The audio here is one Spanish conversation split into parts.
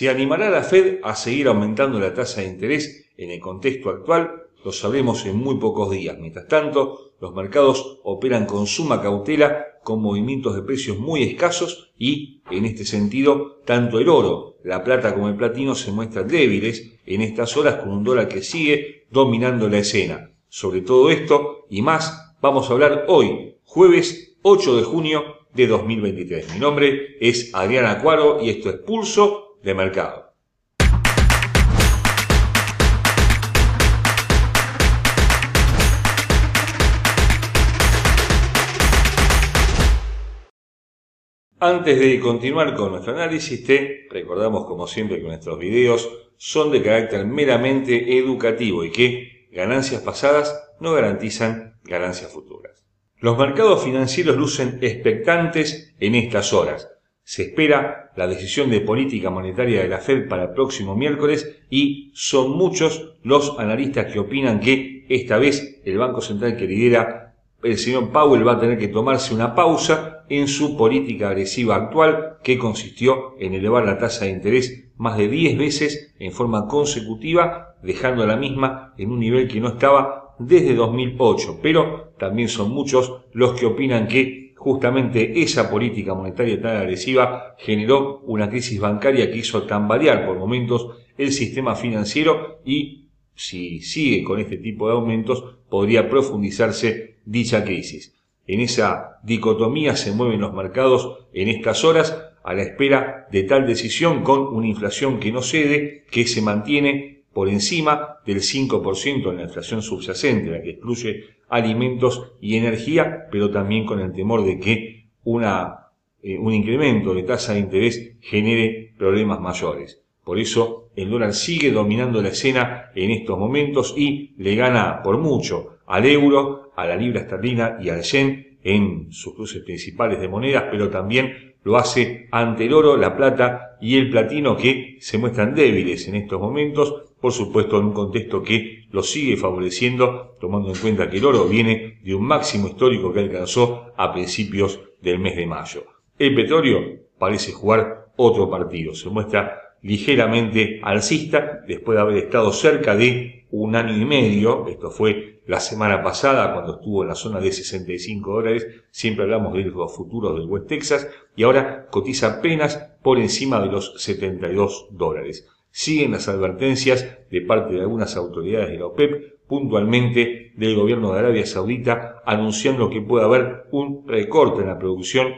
¿Se animará la Fed a seguir aumentando la tasa de interés en el contexto actual? Lo sabremos en muy pocos días. Mientras tanto, los mercados operan con suma cautela, con movimientos de precios muy escasos y, en este sentido, tanto el oro, la plata como el platino se muestran débiles en estas horas con un dólar que sigue dominando la escena. Sobre todo esto y más vamos a hablar hoy, jueves 8 de junio de 2023. Mi nombre es Adrián Acuaro y esto es Pulso de mercado. Antes de continuar con nuestro análisis, te recordamos como siempre que nuestros videos son de carácter meramente educativo y que ganancias pasadas no garantizan ganancias futuras. Los mercados financieros lucen expectantes en estas horas, se espera la decisión de política monetaria de la Fed para el próximo miércoles y son muchos los analistas que opinan que esta vez el Banco Central que lidera el señor Powell va a tener que tomarse una pausa en su política agresiva actual que consistió en elevar la tasa de interés más de 10 veces en forma consecutiva, dejando a la misma en un nivel que no estaba desde 2008. Pero también son muchos los que opinan que justamente esa política monetaria tan agresiva generó una crisis bancaria que hizo tambalear por momentos el sistema financiero y si sigue con este tipo de aumentos podría profundizarse dicha crisis. En esa dicotomía se mueven los mercados en estas horas a la espera de tal decisión con una inflación que no cede, que se mantiene por encima del 5% en la inflación subyacente, la que excluye alimentos y energía, pero también con el temor de que una, eh, un incremento de tasa de interés genere problemas mayores. Por eso el dólar sigue dominando la escena en estos momentos y le gana por mucho al euro, a la libra esterlina y al yen en sus cruces principales de monedas, pero también lo hace ante el oro, la plata y el platino que se muestran débiles en estos momentos, por supuesto en un contexto que lo sigue favoreciendo, tomando en cuenta que el oro viene de un máximo histórico que alcanzó a principios del mes de mayo. El petróleo parece jugar otro partido, se muestra ligeramente alcista después de haber estado cerca de un año y medio, esto fue la semana pasada cuando estuvo en la zona de 65 dólares, siempre hablamos de los futuros del West Texas, y ahora cotiza apenas por encima de los 72 dólares. Siguen las advertencias de parte de algunas autoridades de la OPEP, puntualmente del gobierno de Arabia Saudita, anunciando que puede haber un recorte en la producción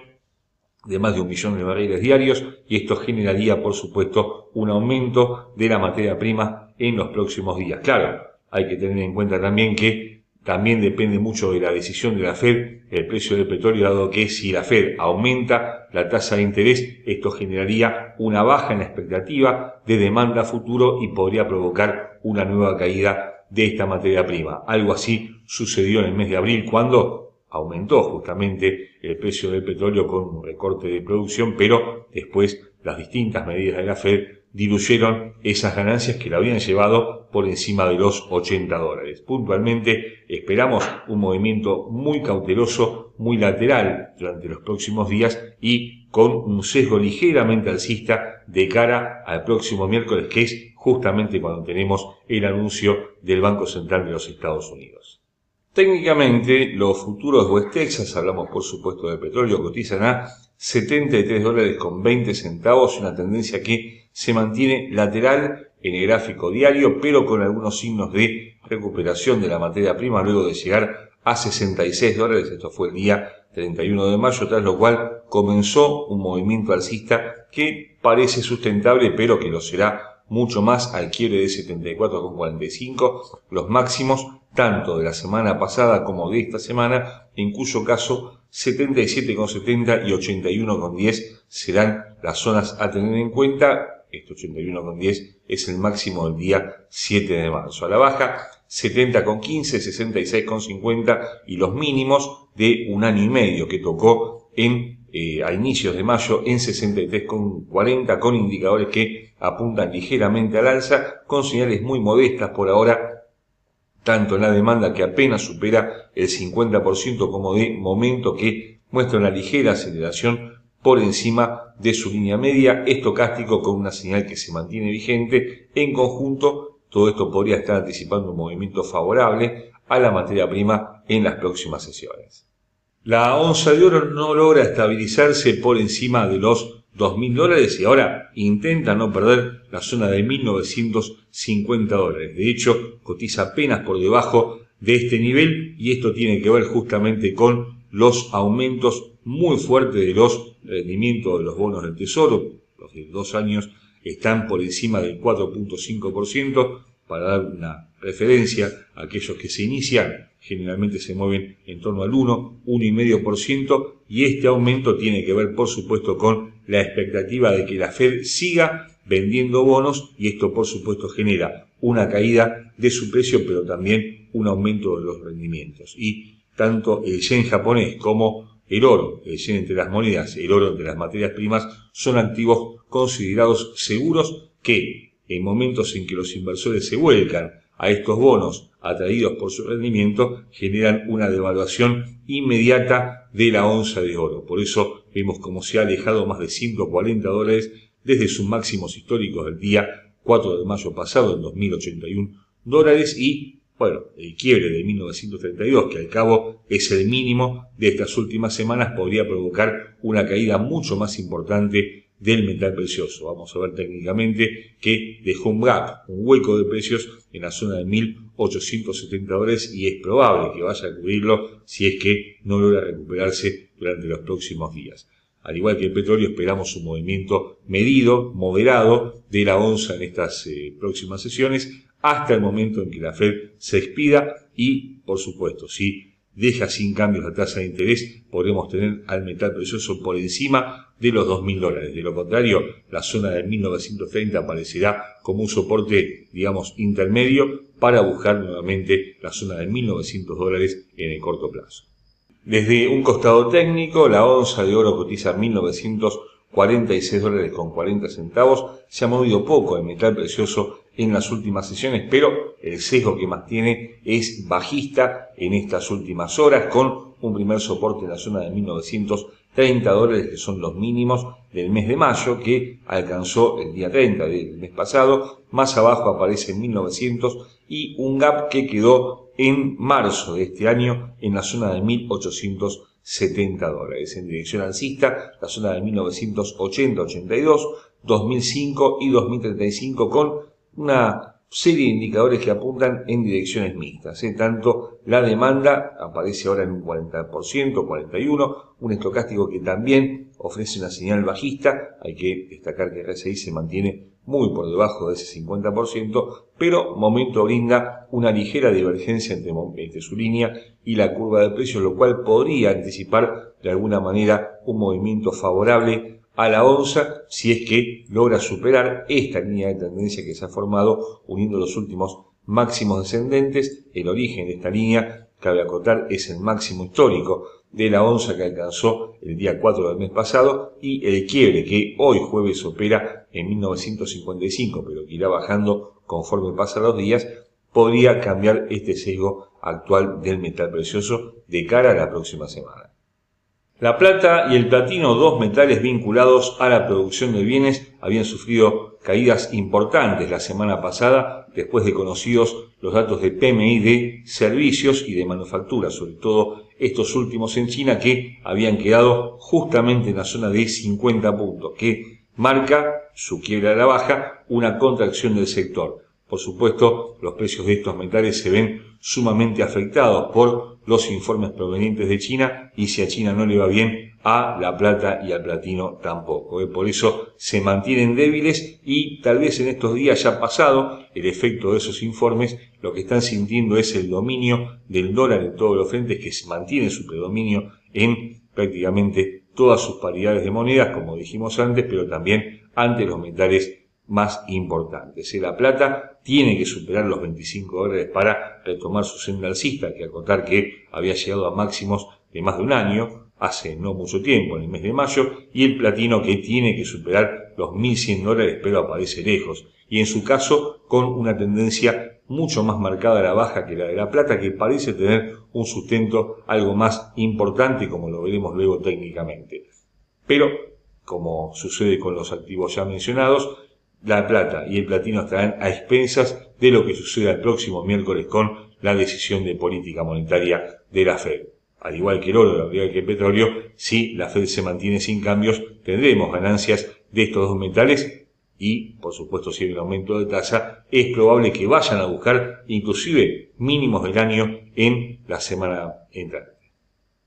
de más de un millón de barriles diarios y esto generaría, por supuesto, un aumento de la materia prima en los próximos días. Claro, hay que tener en cuenta también que también depende mucho de la decisión de la Fed el precio del petróleo, dado que si la Fed aumenta la tasa de interés, esto generaría una baja en la expectativa de demanda futuro y podría provocar una nueva caída de esta materia prima. Algo así sucedió en el mes de abril cuando aumentó justamente el precio del petróleo con un recorte de producción, pero después las distintas medidas de la Fed diluyeron esas ganancias que la habían llevado por encima de los 80 dólares. Puntualmente esperamos un movimiento muy cauteloso, muy lateral durante los próximos días y con un sesgo ligeramente alcista de cara al próximo miércoles, que es justamente cuando tenemos el anuncio del Banco Central de los Estados Unidos. Técnicamente, los futuros de West Texas, hablamos por supuesto de petróleo, cotizan a 73 dólares con 20 centavos, una tendencia que se mantiene lateral en el gráfico diario, pero con algunos signos de recuperación de la materia prima luego de llegar a 66 dólares, esto fue el día 31 de mayo, tras lo cual comenzó un movimiento alcista que parece sustentable, pero que lo será mucho más al quiebre de 74,45, los máximos tanto de la semana pasada como de esta semana, en cuyo caso 77,70 y 81,10 serán las zonas a tener en cuenta. Este 81,10 es el máximo del día 7 de marzo. A la baja, 70,15, 66,50 y los mínimos de un año y medio que tocó en eh, a inicios de mayo en 63,40 con indicadores que apuntan ligeramente al alza, con señales muy modestas por ahora tanto en la demanda que apenas supera el 50% como de momento que muestra una ligera aceleración por encima de su línea media estocástico con una señal que se mantiene vigente. En conjunto, todo esto podría estar anticipando un movimiento favorable a la materia prima en las próximas sesiones. La onza de oro no logra estabilizarse por encima de los 2.000 dólares y ahora intenta no perder la zona de 1.950 dólares. De hecho, cotiza apenas por debajo de este nivel y esto tiene que ver justamente con los aumentos muy fuertes de los rendimientos de los bonos del tesoro. Los de dos años están por encima del 4.5% para dar una referencia a aquellos que se inician generalmente se mueven en torno al 1, 1,5% y este aumento tiene que ver por supuesto con la expectativa de que la Fed siga vendiendo bonos y esto por supuesto genera una caída de su precio pero también un aumento de los rendimientos y tanto el yen japonés como el oro, el yen entre las monedas, el oro entre las materias primas son activos considerados seguros que en momentos en que los inversores se vuelcan a estos bonos atraídos por su rendimiento generan una devaluación inmediata de la onza de oro. Por eso vemos como se ha alejado más de 140 dólares desde sus máximos históricos del día 4 de mayo pasado en 2081 dólares y bueno, el quiebre de 1932, que al cabo es el mínimo de estas últimas semanas, podría provocar una caída mucho más importante del metal precioso. Vamos a ver técnicamente que dejó un gap, un hueco de precios en la zona de 1870 dólares y es probable que vaya a cubrirlo si es que no logra recuperarse durante los próximos días. Al igual que el petróleo, esperamos un movimiento medido, moderado de la onza en estas eh, próximas sesiones hasta el momento en que la Fed se expida y, por supuesto, si deja sin cambios la tasa de interés, podremos tener al metal precioso por encima de los 2.000 dólares. De lo contrario, la zona de 1930 aparecerá como un soporte, digamos, intermedio para buscar nuevamente la zona de 1.900 dólares en el corto plazo. Desde un costado técnico, la onza de oro cotiza 1.946 dólares con 40 centavos. Se ha movido poco el metal precioso en las últimas sesiones, pero el sesgo que más tiene es bajista en estas últimas horas, con un primer soporte en la zona de 1930 dólares, que son los mínimos del mes de mayo, que alcanzó el día 30 del mes pasado. Más abajo aparece en 1900 y un gap que quedó en marzo de este año en la zona de 1870 dólares. En dirección alcista, la zona de 1980-82, 2005 y 2035 con una serie de indicadores que apuntan en direcciones mixtas. ¿eh? Tanto la demanda aparece ahora en un 40%, 41%, un estocástico que también ofrece una señal bajista. Hay que destacar que RSI se mantiene muy por debajo de ese 50%, pero momento brinda una ligera divergencia entre, entre su línea y la curva de precios, lo cual podría anticipar de alguna manera un movimiento favorable a la onza si es que logra superar esta línea de tendencia que se ha formado uniendo los últimos máximos descendentes. El origen de esta línea, cabe acotar, es el máximo histórico de la onza que alcanzó el día 4 del mes pasado y el quiebre que hoy jueves opera en 1955, pero que irá bajando conforme pasan los días, podría cambiar este sesgo actual del metal precioso de cara a la próxima semana. La plata y el platino, dos metales vinculados a la producción de bienes, habían sufrido caídas importantes la semana pasada después de conocidos los datos de PMI de servicios y de manufactura, sobre todo estos últimos en China que habían quedado justamente en la zona de 50 puntos, que marca su quiebra a la baja, una contracción del sector. Por supuesto, los precios de estos metales se ven sumamente afectados por los informes provenientes de China y si a China no le va bien, a la plata y al platino tampoco. ¿eh? Por eso se mantienen débiles y tal vez en estos días ya pasado el efecto de esos informes, lo que están sintiendo es el dominio del dólar en todos los frentes que se mantiene su predominio en prácticamente todas sus paridades de monedas, como dijimos antes, pero también ante los metales más importantes. La plata tiene que superar los 25 dólares para retomar su senda alcista, que acotar que había llegado a máximos de más de un año, hace no mucho tiempo, en el mes de mayo, y el platino que tiene que superar los 1.100 dólares, pero aparece lejos, y en su caso con una tendencia mucho más marcada a la baja que la de la plata, que parece tener un sustento algo más importante, como lo veremos luego técnicamente. Pero como sucede con los activos ya mencionados, la plata y el platino estarán a expensas de lo que suceda el próximo miércoles con la decisión de política monetaria de la Fed. Al igual que el oro, al igual que el petróleo, si la Fed se mantiene sin cambios, tendremos ganancias de estos dos metales y, por supuesto, si hay un aumento de tasa, es probable que vayan a buscar inclusive mínimos del año en la semana entrante.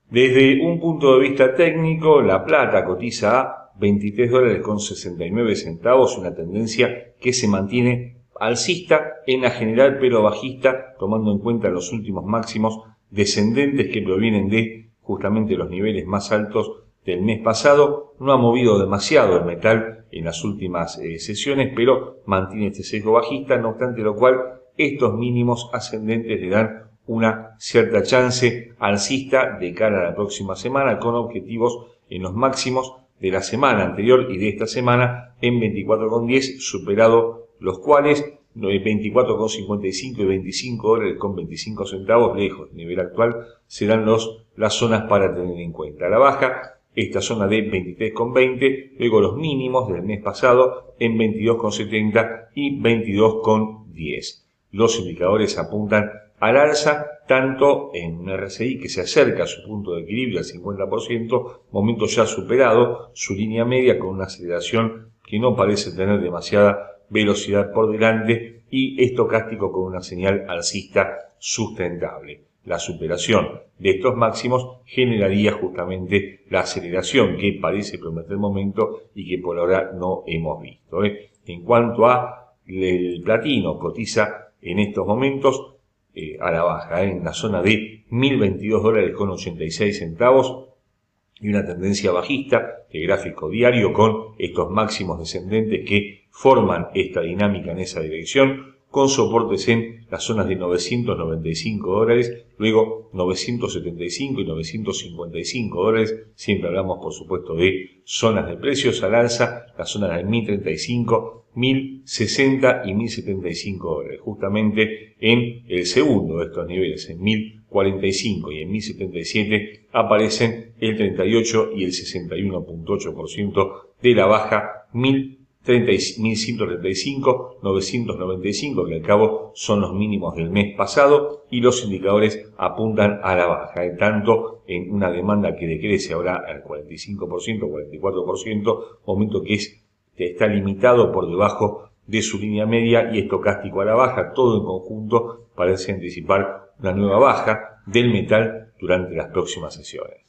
Desde un punto de vista técnico, la plata cotiza a 23 dólares con 69 centavos, una tendencia que se mantiene alcista en la general pero bajista, tomando en cuenta los últimos máximos descendentes que provienen de justamente los niveles más altos del mes pasado. No ha movido demasiado el metal en las últimas eh, sesiones, pero mantiene este sesgo bajista, no obstante lo cual estos mínimos ascendentes le dan una cierta chance alcista de cara a la próxima semana con objetivos en los máximos de la semana anterior y de esta semana en 24,10 superado los cuales 24,55 y 25 dólares con 25 centavos lejos del nivel actual serán los, las zonas para tener en cuenta. La baja, esta zona de 23,20, luego los mínimos del mes pasado en 22,70 y 22,10. Los indicadores apuntan al alza, tanto en un RSI que se acerca a su punto de equilibrio al 50%, momento ya superado, su línea media con una aceleración que no parece tener demasiada velocidad por delante y estocástico con una señal alcista sustentable. La superación de estos máximos generaría justamente la aceleración que parece prometer el momento y que por ahora no hemos visto. ¿eh? En cuanto a el platino, cotiza en estos momentos eh, a la baja, ¿eh? en la zona de 1022 dólares con 86 centavos y una tendencia bajista de gráfico diario con estos máximos descendentes que forman esta dinámica en esa dirección con soportes en las zonas de 995 dólares, luego 975 y 955 dólares, siempre hablamos por supuesto de zonas de precios al alza, las zonas de 1035 1060 y 1075 dólares. Justamente en el segundo de estos niveles, en 1045 y en 1077, aparecen el 38 y el 61.8% de la baja 1135, 995, que al cabo son los mínimos del mes pasado, y los indicadores apuntan a la baja, tanto en una demanda que decrece ahora al 45%, 44%, momento que es está limitado por debajo de su línea media y estocástico a la baja, todo en conjunto parece anticipar una nueva baja del metal durante las próximas sesiones.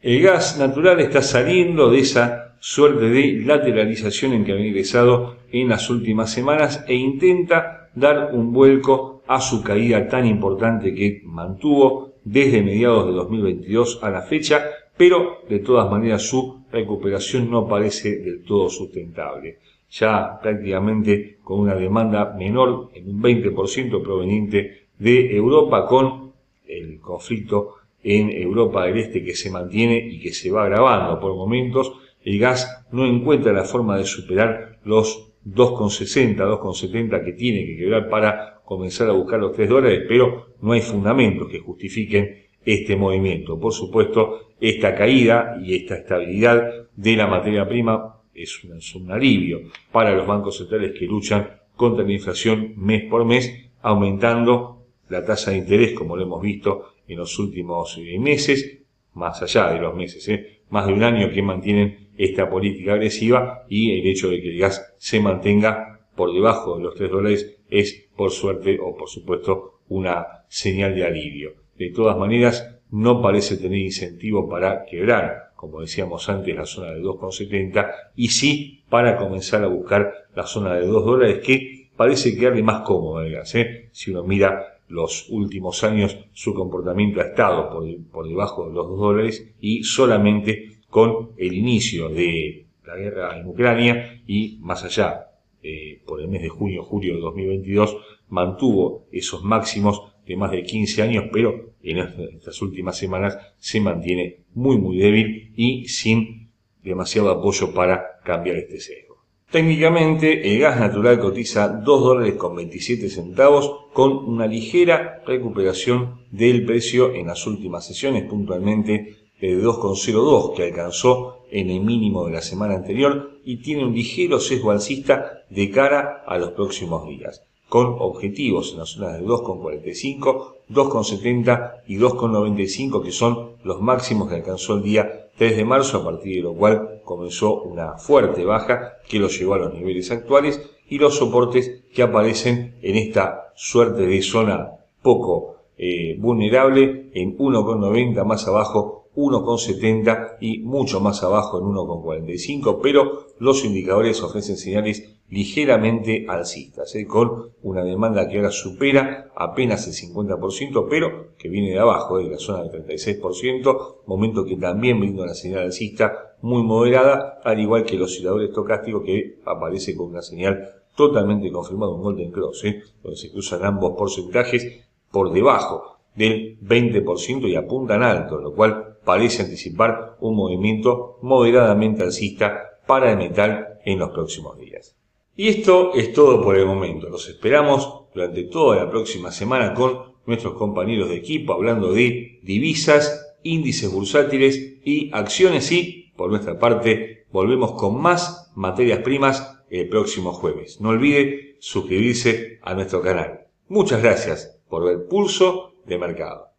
El gas natural está saliendo de esa suerte de lateralización en que había ingresado en las últimas semanas e intenta dar un vuelco a su caída tan importante que mantuvo desde mediados de 2022 a la fecha, pero de todas maneras su recuperación no parece del todo sustentable. Ya prácticamente con una demanda menor en un 20% proveniente de Europa con el conflicto en Europa del Este que se mantiene y que se va agravando por momentos, el gas no encuentra la forma de superar los 2,60, 2,70 que tiene que quebrar para comenzar a buscar los 3 dólares, pero no hay fundamentos que justifiquen este movimiento. Por supuesto, esta caída y esta estabilidad de la materia prima es un, alivio para los bancos centrales que luchan contra la inflación mes por mes, aumentando la tasa de interés, como lo hemos visto en los últimos eh, meses, más allá de los meses, ¿eh? más de un año que mantienen esta política agresiva y el hecho de que el gas se mantenga por debajo de los 3 dólares es, por suerte o por supuesto, una señal de alivio. De todas maneras, no parece tener incentivo para quebrar, como decíamos antes, la zona de 2,70 y sí para comenzar a buscar la zona de 2 dólares que parece quedarle más cómodo el gas. ¿eh? Si uno mira los últimos años, su comportamiento ha estado por, debajo de los 2 dólares y solamente con el inicio de la guerra en Ucrania y más allá, eh, por el mes de junio, julio de 2022, mantuvo esos máximos de más de 15 años, pero en estas últimas semanas se mantiene muy muy débil y sin demasiado apoyo para cambiar este sesgo. Técnicamente, el gas natural cotiza 2 dólares con 27 centavos con una ligera recuperación del precio en las últimas sesiones, puntualmente de 2,02 que alcanzó en el mínimo de la semana anterior y tiene un ligero sesgo alcista de cara a los próximos días, con objetivos en las zonas de 2,45, 2,70 y 2,95 que son los máximos que alcanzó el día 3 de marzo, a partir de lo cual comenzó una fuerte baja que lo llevó a los niveles actuales y los soportes que aparecen en esta suerte de zona poco eh, vulnerable en 1,90 más abajo 1,70 y mucho más abajo en 1,45, pero los indicadores ofrecen señales ligeramente alcistas, ¿eh? con una demanda que ahora supera apenas el 50%, pero que viene de abajo, ¿eh? de la zona del 36%, momento que también brinda una señal alcista muy moderada, al igual que los oscilador estocástico que aparece con una señal totalmente confirmada, un Golden Cross, ¿eh? donde se cruzan ambos porcentajes por debajo del 20% y apuntan alto, lo cual parece anticipar un movimiento moderadamente alcista para el metal en los próximos días. Y esto es todo por el momento. Los esperamos durante toda la próxima semana con nuestros compañeros de equipo hablando de divisas, índices bursátiles y acciones y, por nuestra parte, volvemos con más materias primas el próximo jueves. No olvide suscribirse a nuestro canal. Muchas gracias por ver Pulso de Mercado.